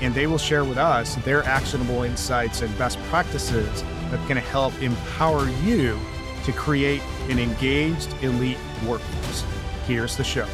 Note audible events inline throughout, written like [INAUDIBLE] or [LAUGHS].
and they will share with us their actionable insights and best practices that can help empower you to create an engaged elite workforce. Here's the show.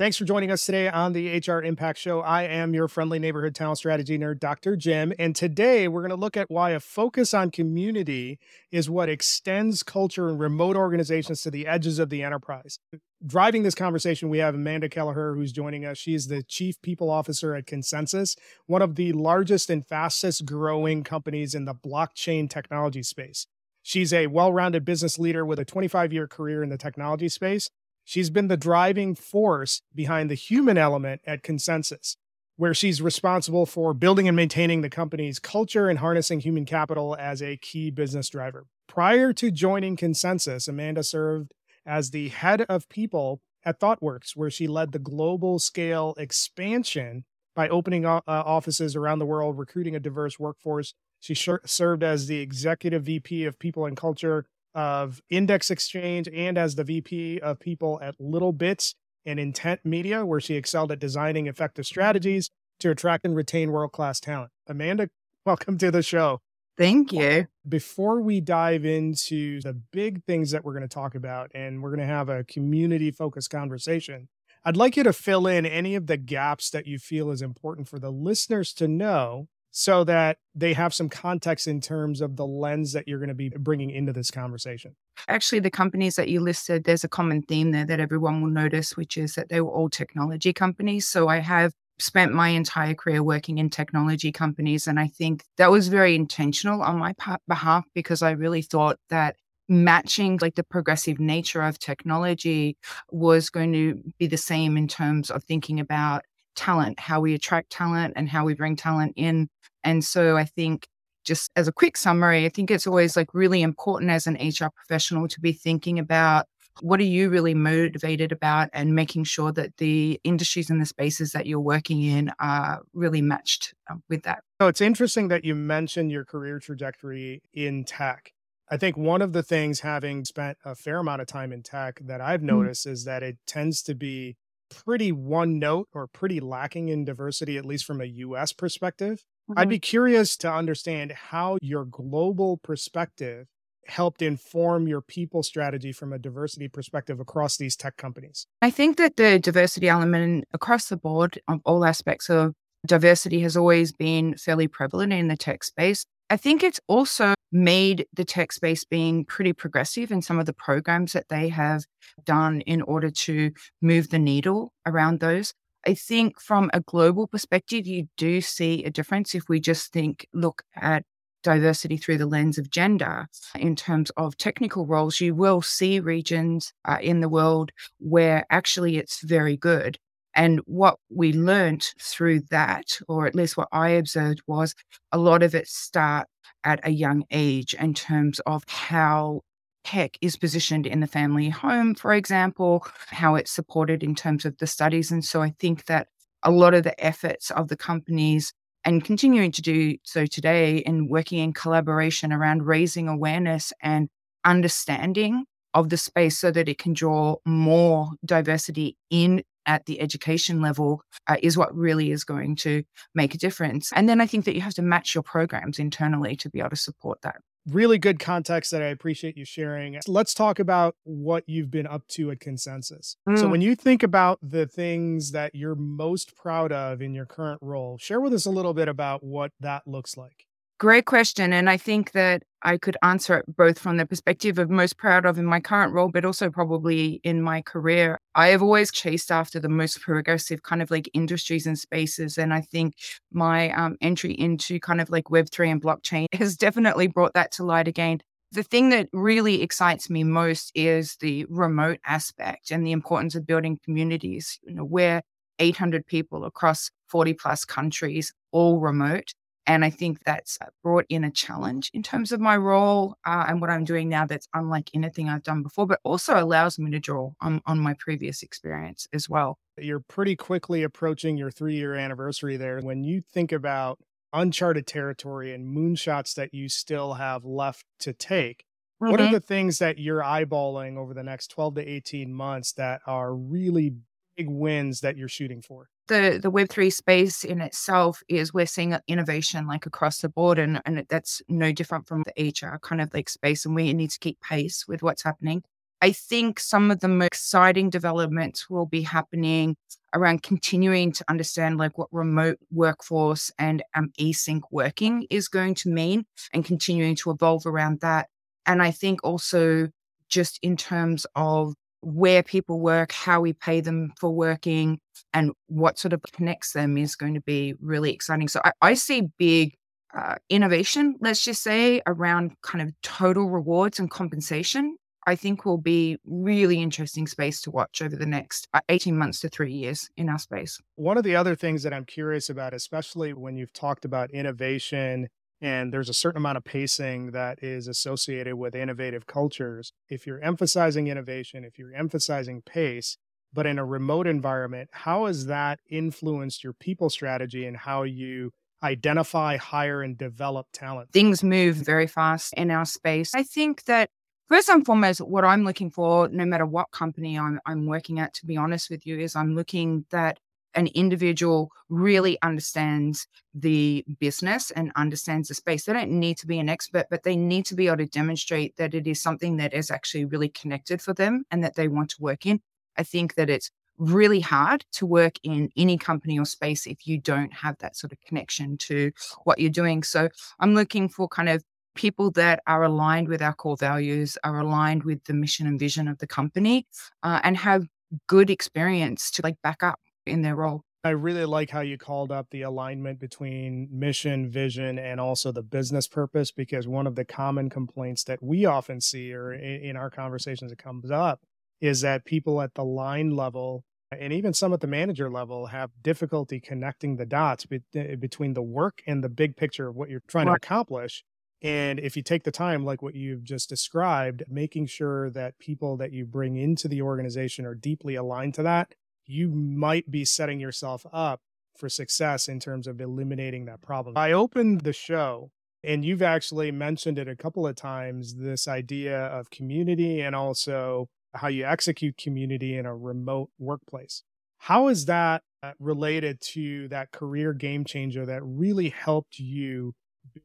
Thanks for joining us today on the HR Impact Show. I am your friendly neighborhood talent strategy nerd, Dr. Jim. And today we're going to look at why a focus on community is what extends culture in remote organizations to the edges of the enterprise. Driving this conversation, we have Amanda Keleher, who's joining us. She is the Chief People Officer at Consensys, one of the largest and fastest growing companies in the blockchain technology space. She's a well rounded business leader with a 25 year career in the technology space She's been the driving force behind the human element at Consensys, where she's responsible for building and maintaining the company's culture and harnessing human capital as a key business driver. Prior to joining Consensys, Amanda served as the head of people at ThoughtWorks, where she led the global scale expansion by opening uh, offices around the world, recruiting a diverse workforce. She served as the executive VP of people and culture of Index Exchange and as the VP of people at Little Bits and Intent Media, where she excelled at designing effective strategies to attract and retain world class talent. Amanda, [LAUGHS] welcome to the show. Thank you. Before we dive into the big things that we're going to talk about, and we're going to have a community focused conversation, I'd like you to fill in any of the gaps that you feel is important for the listeners to know so that they have some context in terms of the lens that you're going to be bringing into this conversation. Actually, the companies that you listed, there's a common theme there that everyone will notice, which is that they were all technology companies. So I have spent my entire career working in technology companies. And I think that was very intentional on my part, behalf because I really thought that matching like the progressive nature of technology was going to be the same in terms of thinking about talent, how we attract talent and how we bring talent in and so I think just as a quick summary, I think it's always like really important as an HR professional to be thinking about what are you really motivated about and making sure that the industries and the spaces that you're working in are really matched um, with that. So it's interesting that you mentioned your career trajectory in tech. I think one of the things, having spent a fair amount of time in tech, that I've mm-hmm. noticed mm-hmm. is that it tends to be pretty one note or pretty lacking in diversity, at least from a US perspective. Mm-hmm. I'd be curious to understand how your global perspective helped inform your people strategy from a diversity perspective across these tech companies. I think that the diversity element across the board of all aspects of diversity has always been fairly prevalent in the tech space. I think it's also made the tech space being pretty progressive in some of the programs that they have done in order to move the needle around those. I think from a global perspective, you do see a difference if we just think, look at diversity through the lens of gender in terms of technical roles, you will see regions uh, in the world where actually it's very good. And what we learned through that, or at least what I observed, was a lot of it start at a young age in terms of how tech is positioned in the family home, for example, how it's supported in terms of the studies. And so I think that a lot of the efforts of the companies and continuing to do so today in working in collaboration around raising awareness and understanding of the space so that it can draw more diversity in at the education level uh, is what really is going to make a difference. And then I think that you have to match your programs internally to be able to support that really good context that I appreciate you sharing. Let's talk about what you've been up to at Consensys. Mm. So, when you think about the things that you're most proud of in your current role, share with us a little bit about what that looks like. Great question. And I think that I could answer it both from the perspective of most proud of in my current role, but also probably in my career. I have always chased after the most progressive kind of like industries and spaces. And I think my um, entry into kind of like Web3 and blockchain [LAUGHS] has definitely brought that to light again. The thing that really excites me most is the remote aspect and the importance of building communities. You know, we're 800 people across 40 plus countries, all remote And I think that's brought in a challenge in terms of my role uh, and what I'm doing now that's unlike anything I've done before, but also allows me to draw on, on my previous experience as well. You're pretty quickly approaching your three year anniversary there. When you think about uncharted territory and moonshots that you still have left to take, mm-hmm. what are mm-hmm. the things that you're eyeballing over the next 12 to 18 months that are really big wins that you're shooting for? The the Web3 space in itself is we're seeing innovation like across the board and, and that's no different from the HR kind of like space and we need to keep pace with what's happening. I think some of the most exciting developments will be happening around continuing to understand like what remote workforce and um, async working is going to mean and continuing to evolve around that. And I think also just in terms of where people work, how we pay them for working, and what sort of connects them is going to be really exciting. So I, I see big uh, innovation, let's just say, around kind of total rewards and compensation. I think will be really interesting space to watch over the next uh, 18 months to three years in our space. One of the other things that I'm curious about, especially when you've talked about innovation and there's a certain amount of pacing that is associated with innovative cultures. If you're emphasizing innovation, if you're emphasizing pace, but in a remote environment, how has that influenced your people strategy and how you identify, hire, and develop talent? Things move very fast in our space. I think that first and foremost, what I'm looking for, no matter what company I'm, I'm working at, to be honest with you, is I'm looking that an individual really understands the business and understands the space. They don't need to be an expert, but they need to be able to demonstrate that it is something that is actually really connected for them and that they want to work in. I think that it's really hard to work in any company or space if you don't have that sort of connection to what you're doing. So I'm looking for kind of people that are aligned with our core values, are aligned with the mission and vision of the company, uh, and have good experience to like back up in their role. I really like how you called up the alignment between mission, vision, and also the business purpose, because one of the common complaints that we often see or in our conversations it comes up is that people at the line level and even some at the manager level have difficulty connecting the dots be- eh, between the work and the big picture of what you're trying right. to accomplish. And if you take the time, like what you've just described, making sure that people that you bring into the organization are deeply aligned to that you might be setting yourself up for success in terms of eliminating that problem. I opened the show and you've actually mentioned it a couple of times this idea of community and also how you execute community in a remote workplace. How is that uh, related to that career game changer that really helped you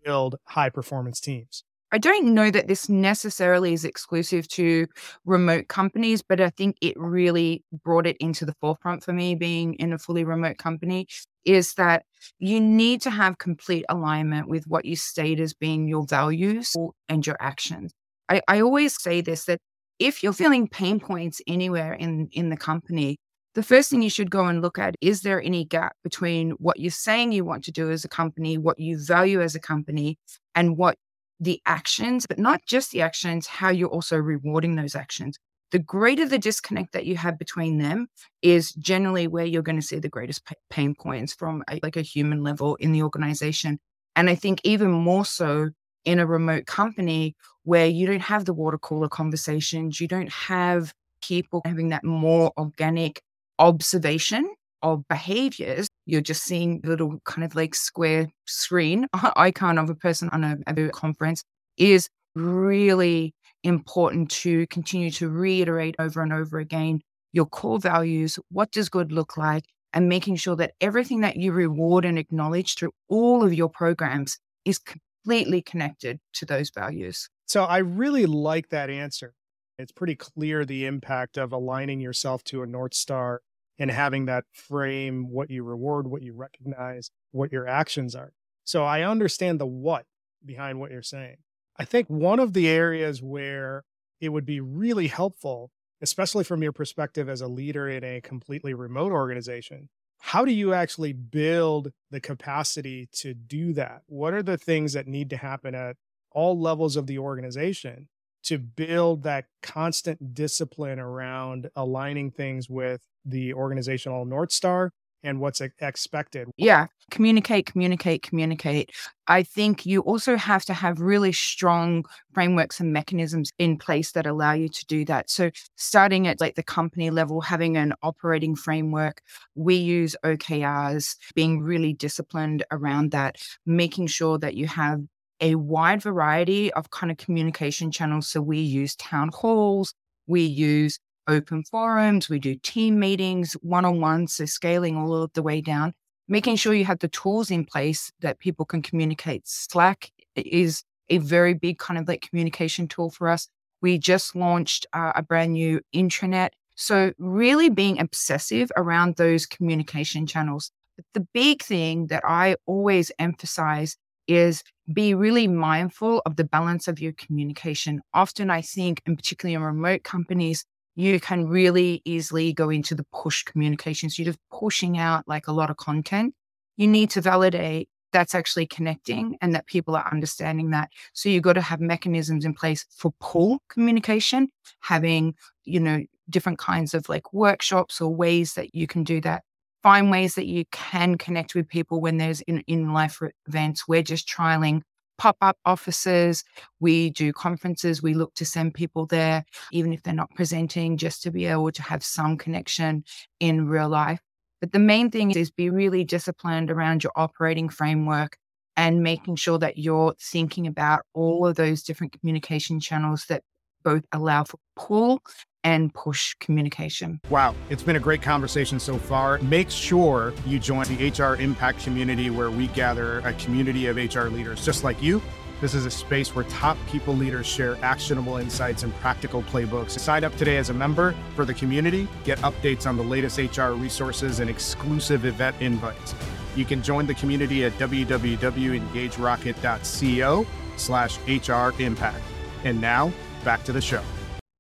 build high performance teams? I don't know that this necessarily is exclusive to remote companies, but I think it really brought it into the forefront for me being in a fully remote company is that you need to have complete alignment with what you state as being your values and your actions. I, I always say this that if you're feeling pain points anywhere in, in the company, the first thing you should go and look at is there any gap between what you're saying you want to do as a company, what you value as a company, and what the actions, but not just the actions, how you're also rewarding those actions. The greater the disconnect that you have between them is generally where you're going to see the greatest pain points from a, like a human level in the organization. And I think even more so in a remote company where you don't have the water cooler conversations, you don't have people having that more organic observation of behaviors, you're just seeing little kind of like square screen [LAUGHS] icon of a person on a, a conference is really important to continue to reiterate over and over again your core values. What does good look like? And making sure that everything that you reward and acknowledge through all of your programs is completely connected to those values. So I really like that answer. It's pretty clear the impact of aligning yourself to a North Star and having that frame what you reward, what you recognize, what your actions are. So I understand the what behind what you're saying. I think one of the areas where it would be really helpful, especially from your perspective as a leader in a completely remote organization, how do you actually build the capacity to do that? What are the things that need to happen at all levels of the organization to build that constant discipline around aligning things with the organizational North Star and what's expected. Yeah, communicate, communicate, communicate. I think you also have to have really strong frameworks and mechanisms in place that allow you to do that. So, starting at like the company level, having an operating framework, we use OKRs, being really disciplined around that, making sure that you have a wide variety of kind of communication channels. So, we use town halls, we use open forums, we do team meetings, one on one. so scaling all of the way down, making sure you have the tools in place that people can communicate. Slack is a very big kind of like communication tool for us. We just launched uh, a brand new intranet. So, really being obsessive around those communication channels. But the big thing that I always emphasize is be really mindful of the balance of your communication. Often, I think, and particularly in remote companies, you can really easily go into the push communications. You're just pushing out like a lot of content. You need to validate that's actually connecting and that people are understanding that. So you've got to have mechanisms in place for pull communication, having, you know, different kinds of like workshops or ways that you can do that. Find ways that you can connect with people when there's in, in life events. We're just trialing pop up offices. We do conferences. We look to send people there, even if they're not presenting, just to be able to have some connection in real life. But the main thing is be really disciplined around your operating framework and making sure that you're thinking about all of those different communication channels that both allow for pull and push communication. Wow, it's been a great conversation so far. Make sure you join the HR Impact community where we gather a community of HR leaders just like you. This is a space where top people leaders share actionable insights and practical playbooks. Sign up today as a member for the community, get updates on the latest HR resources and exclusive event invites. You can join the community at www.engagerocket.co slash HR Impact. And now, back to the show.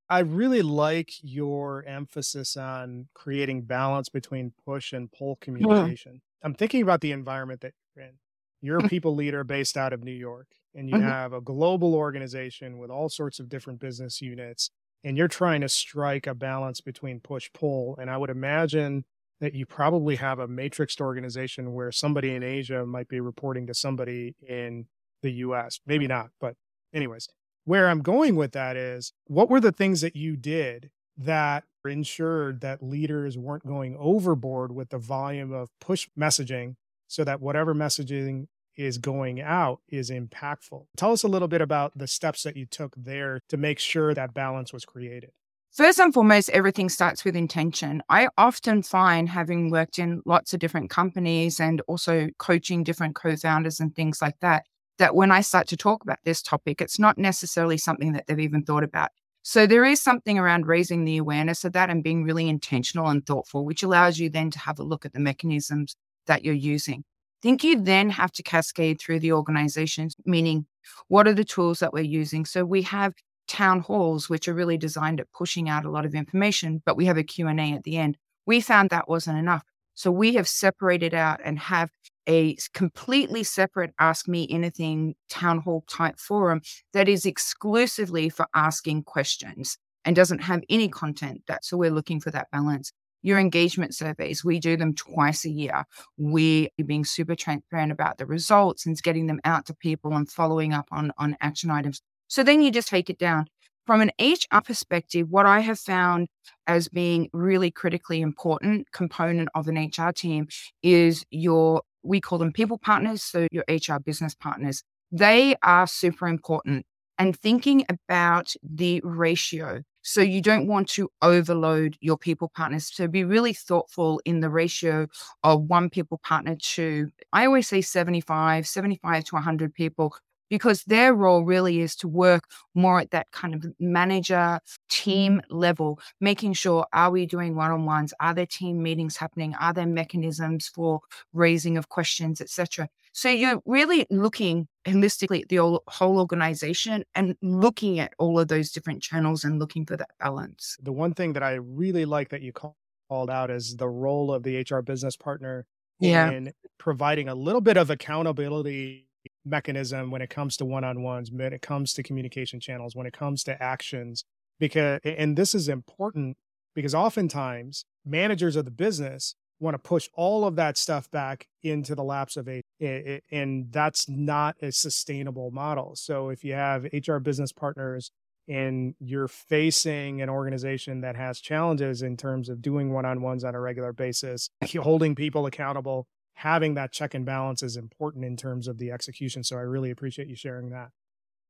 I really like your emphasis on creating balance between push and pull communication. Mm-hmm. I'm thinking about the environment that you're in. You're a mm. people leader based out of New York, and you mm-hmm. have a global organization with all sorts of different business units, and you're trying to strike a balance between push pull. And I would imagine that you probably have a matrixed organization where somebody in Asia might be reporting to somebody in the US. Maybe not, but anyways, where I'm going with that is what were the things that you did that ensured that leaders weren't going overboard with the volume of push messaging so that whatever messaging is going out is impactful. Tell us a little bit about the steps that you took there to make sure that balance was created. First and foremost, everything starts with intention. I often find, having worked in lots of different companies and also coaching different co founders and things like that, that when I start to talk about this topic, it's not necessarily something that they've even thought about. So there is something around raising the awareness of that and being really intentional and thoughtful, which allows you then to have a look at the mechanisms that you're using. I think you then have to cascade through the organizations, meaning what are the tools that we're using? So we have town halls, which are really designed at pushing out a lot of information, but we have a Q&A at the end. We found that wasn't enough. So we have separated out and have a completely separate Ask Me Anything town hall type forum that is exclusively for asking questions and doesn't have any content. That's so we're looking for that balance. Your engagement surveys, we do them twice a year. We're being super transparent about the results and getting them out to people and following up on, on action items. So then you just take it down. From an HR perspective, what I have found as being really critically important component of an HR team is your we call them people partners, so your HR business partners. They are super important. And thinking about the ratio. So you don't want to overload your people partners. So be really thoughtful in the ratio of one people partner to, I always say 75, 75 to 100 people because their role really is to work more at that kind of manager mm-hmm. team level, making sure are we doing one on ones? Are there team meetings happening? Are there mechanisms for raising of questions, etc.? So you're really looking holistically at the whole organization and looking at all of those different channels and looking for that balance. The one thing that I really like that you called out is the role of the HR business partner yeah. in providing a little bit of accountability mechanism when it comes to one-on-ones when it comes to communication channels when it comes to actions because and this is important because oftentimes managers of the business want to push all of that stuff back into the laps of a and that's not a sustainable model. So if you have hr business partners and you're facing an organization that has challenges in terms of doing one-on-ones on a regular basis [LAUGHS] holding people accountable having that check and balance is important in terms of the execution so i really appreciate you sharing that.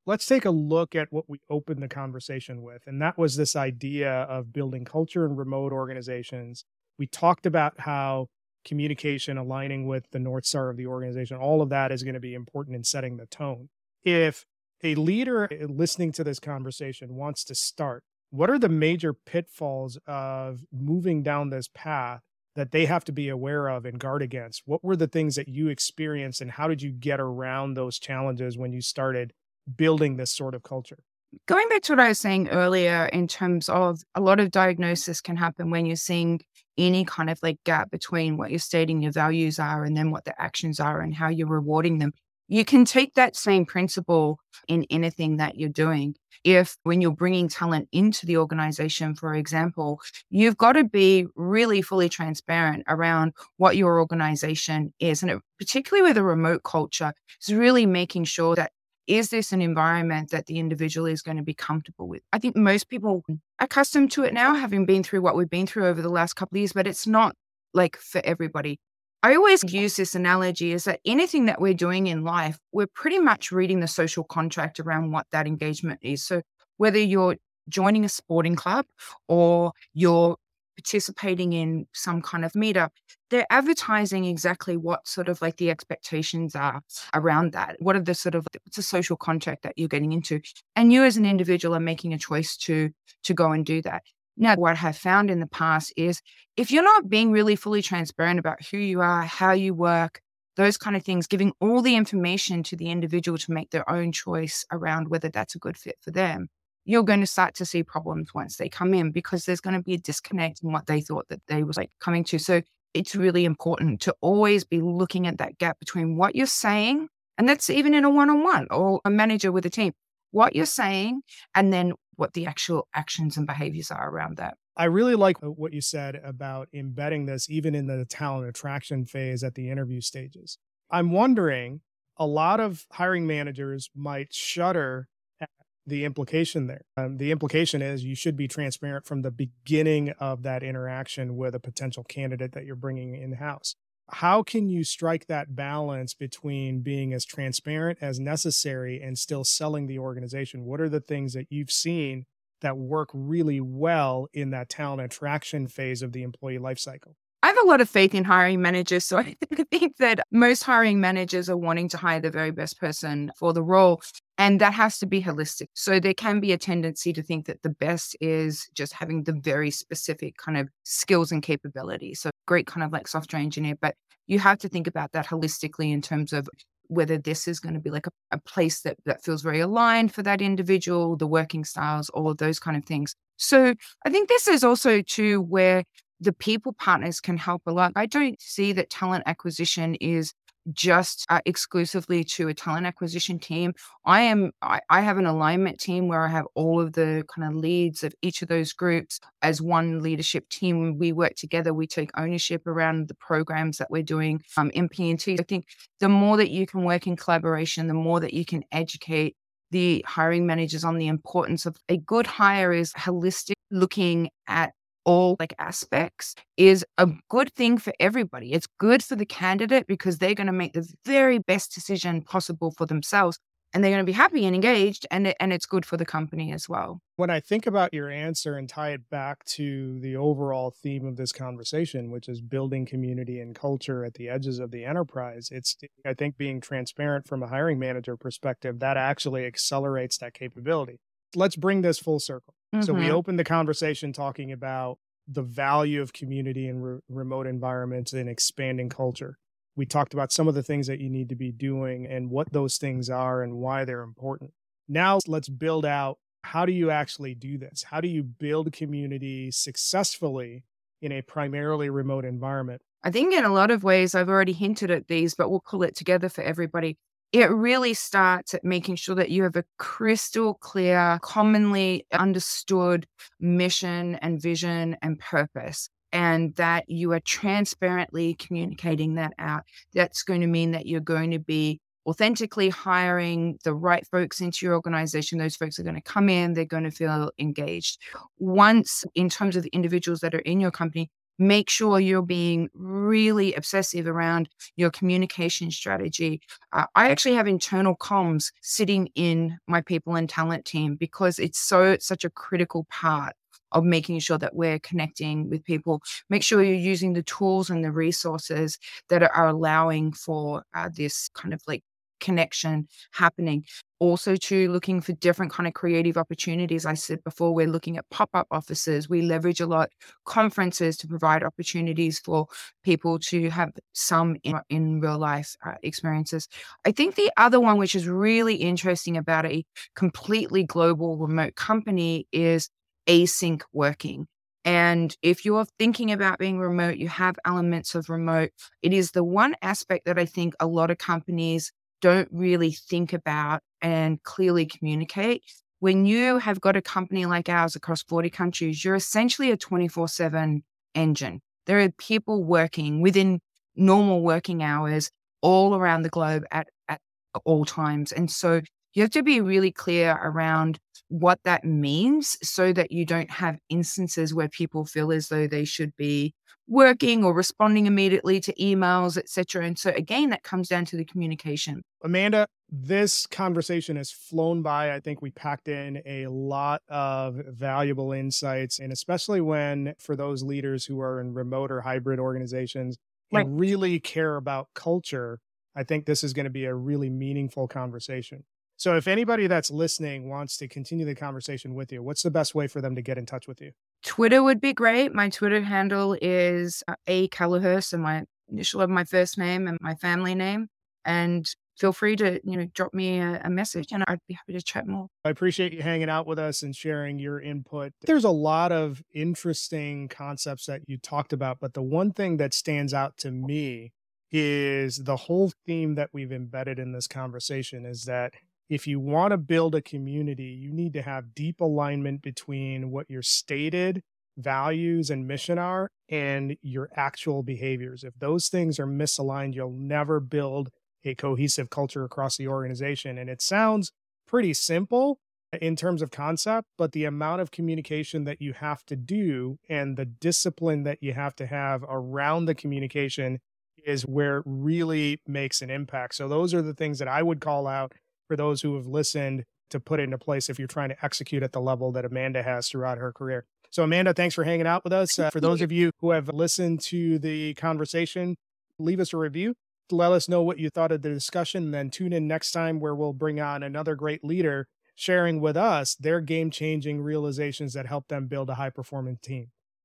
Let's take a look at what we opened the conversation with and that was this idea of building culture in remote organizations. We talked about how communication aligning with the north star of the organization all of that is going to be important in setting the tone. If a leader listening to this conversation wants to start what are the major pitfalls of moving down this path that they have to be aware of and guard against what were the things that you experienced and how did you get around those challenges when you started building this sort of culture going back to what i was saying earlier in terms of a lot of diagnosis can happen when you're seeing any kind of like gap between what you're stating your values are and then what the actions are and how you're rewarding them. You can take that same principle in anything that you're doing. If when you're bringing talent into the organization, for example, you've got to be really fully transparent around what your organization is. And it, particularly with a remote culture, is really making sure that is this an environment that the individual is going to be comfortable with? I think most people are accustomed to it now, having been through what we've been through over the last couple of years, but it's not like for everybody. I always use this analogy is that anything that we're doing in life, we're pretty much reading the social contract around what that engagement is. So whether you're joining a sporting club or you're participating in some kind of meetup, they're advertising exactly what sort of like the expectations are around that. What are the sort of what's a social contract that you're getting into? And you as an individual are making a choice to to go and do that. Now, what I've found in the past is if you're not being really fully transparent about who you are, how you work, those kind of things, giving all the information to the individual to make their own choice around whether that's a good fit for them, you're going to start to see problems once they come in because there's going to be a disconnect in what they thought that they was like coming to. So it's really important to always be looking at that gap between what you're saying, and that's even in a one-on-one or a manager with a team, what you're saying, and then what the actual actions and behaviors are around that. I really like what you said about embedding this even in the talent attraction phase at the interview stages. I'm wondering, a lot of hiring managers might shudder at the implication there. Um, the implication is you should be transparent from the beginning of that interaction with a potential candidate that you're bringing in house. How can you strike that balance between being as transparent as necessary and still selling the organization? What are the things that you've seen that work really well in that talent attraction phase of the employee lifecycle? I have a lot of faith in hiring managers. So [LAUGHS] I think that most hiring managers are wanting to hire the very best person for the role. And that has to be holistic. So there can be a tendency to think that the best is just having the very specific kind of skills and capabilities. So great kind of like software engineer, but you have to think about that holistically in terms of whether this is going to be like a, a place that, that feels very aligned for that individual, the working styles, all of those kind of things. So I think this is also too where the people partners can help a lot. I don't see that talent acquisition is just uh, exclusively to a talent acquisition team. I am I, I, have an alignment team where I have all of the kind of leads of each of those groups as one leadership team. We work together. We take ownership around the programs that we're doing um, in PNT. I think the more that you can work in collaboration, the more that you can educate the hiring managers on the importance of a good hire is holistic looking at all like aspects is a good thing for everybody. It's good for the candidate because they're going to make the very best decision possible for themselves and they're going to be happy and engaged and and it's good for the company as well. When I think about your answer and tie it back to the overall theme of this conversation, which is building community and culture at the edges of the enterprise, it's I think being transparent from a hiring manager perspective that actually accelerates that capability. Let's bring this full circle. Mm-hmm. So we mm-hmm. opened the conversation talking about the value of community in re- remote environments and expanding culture. We talked about some of the things that you need to be doing and what those things are and why they're important. Now let's build out how do you actually do this? How do you build community successfully in a primarily remote environment? I think in a lot of ways, I've already hinted at these, but we'll pull it together for everybody it really starts at making sure that you have a crystal clear, commonly understood mission and vision and purpose. and that you are transparently communicating that out. That's going to mean that you're going to be authentically hiring the right folks into your organization. Those folks are going to come in, they're going to feel engaged. Once, in terms of the individuals that are in your company, make sure you're being really obsessive around your communication strategy. Uh, I actually have internal comms sitting in my people and talent team because it's so such a critical part of making sure that we're connecting with people. Make sure you're using the tools and the resources that are allowing for uh, this kind of like connection happening. Also to looking for different kind of creative opportunities. I said before we're looking at pop-up offices. We leverage a lot conferences to provide opportunities for people to have some in, in real life uh, experiences. I think the other one which is really interesting about a completely global remote company is async working. And if you're thinking about being remote, you have elements of remote. It is the one aspect that I think a lot of companies don't really think about and clearly communicate. When you have got a company like ours across 40 countries, you're essentially a 24 7 engine. There are people working within normal working hours all around the globe at, at all times. And so you have to be really clear around what that means so that you don't have instances where people feel as though they should be working or responding immediately to emails etc and so again that comes down to the communication. Amanda this conversation has flown by. I think we packed in a lot of valuable insights and especially when for those leaders who are in remote or hybrid organizations right. and really care about culture i think this is going to be a really meaningful conversation so if anybody that's listening wants to continue the conversation with you, what's the best way for them to get in touch with you? Twitter would be great. My Twitter handle is uh, A Keleher, so my initial of my first name and my family name. And feel free to, you know, drop me a, a message and I'd be happy to chat more. I appreciate you hanging out with us and sharing your input. There's a lot of interesting concepts that you talked about, but the one thing that stands out to me is the whole theme that we've embedded in this conversation is that if you want to build a community, you need to have deep alignment between what your stated values and mission are and your actual behaviors. If those things are misaligned, you'll never build a cohesive culture across the organization. And it sounds pretty simple in terms of concept, but the amount of communication that you have to do and the discipline that you have to have around the communication is where it really makes an impact. So, those are the things that I would call out for those who have listened to put into place if you're trying to execute at the level that Amanda has throughout her career. So, Amanda, thanks for hanging out with us. Uh, for those of you who have listened to the conversation, leave us a review. Let us know what you thought of the discussion. Then tune in next time where we'll bring on another great leader sharing with us their game changing realizations that help them build a high performing team.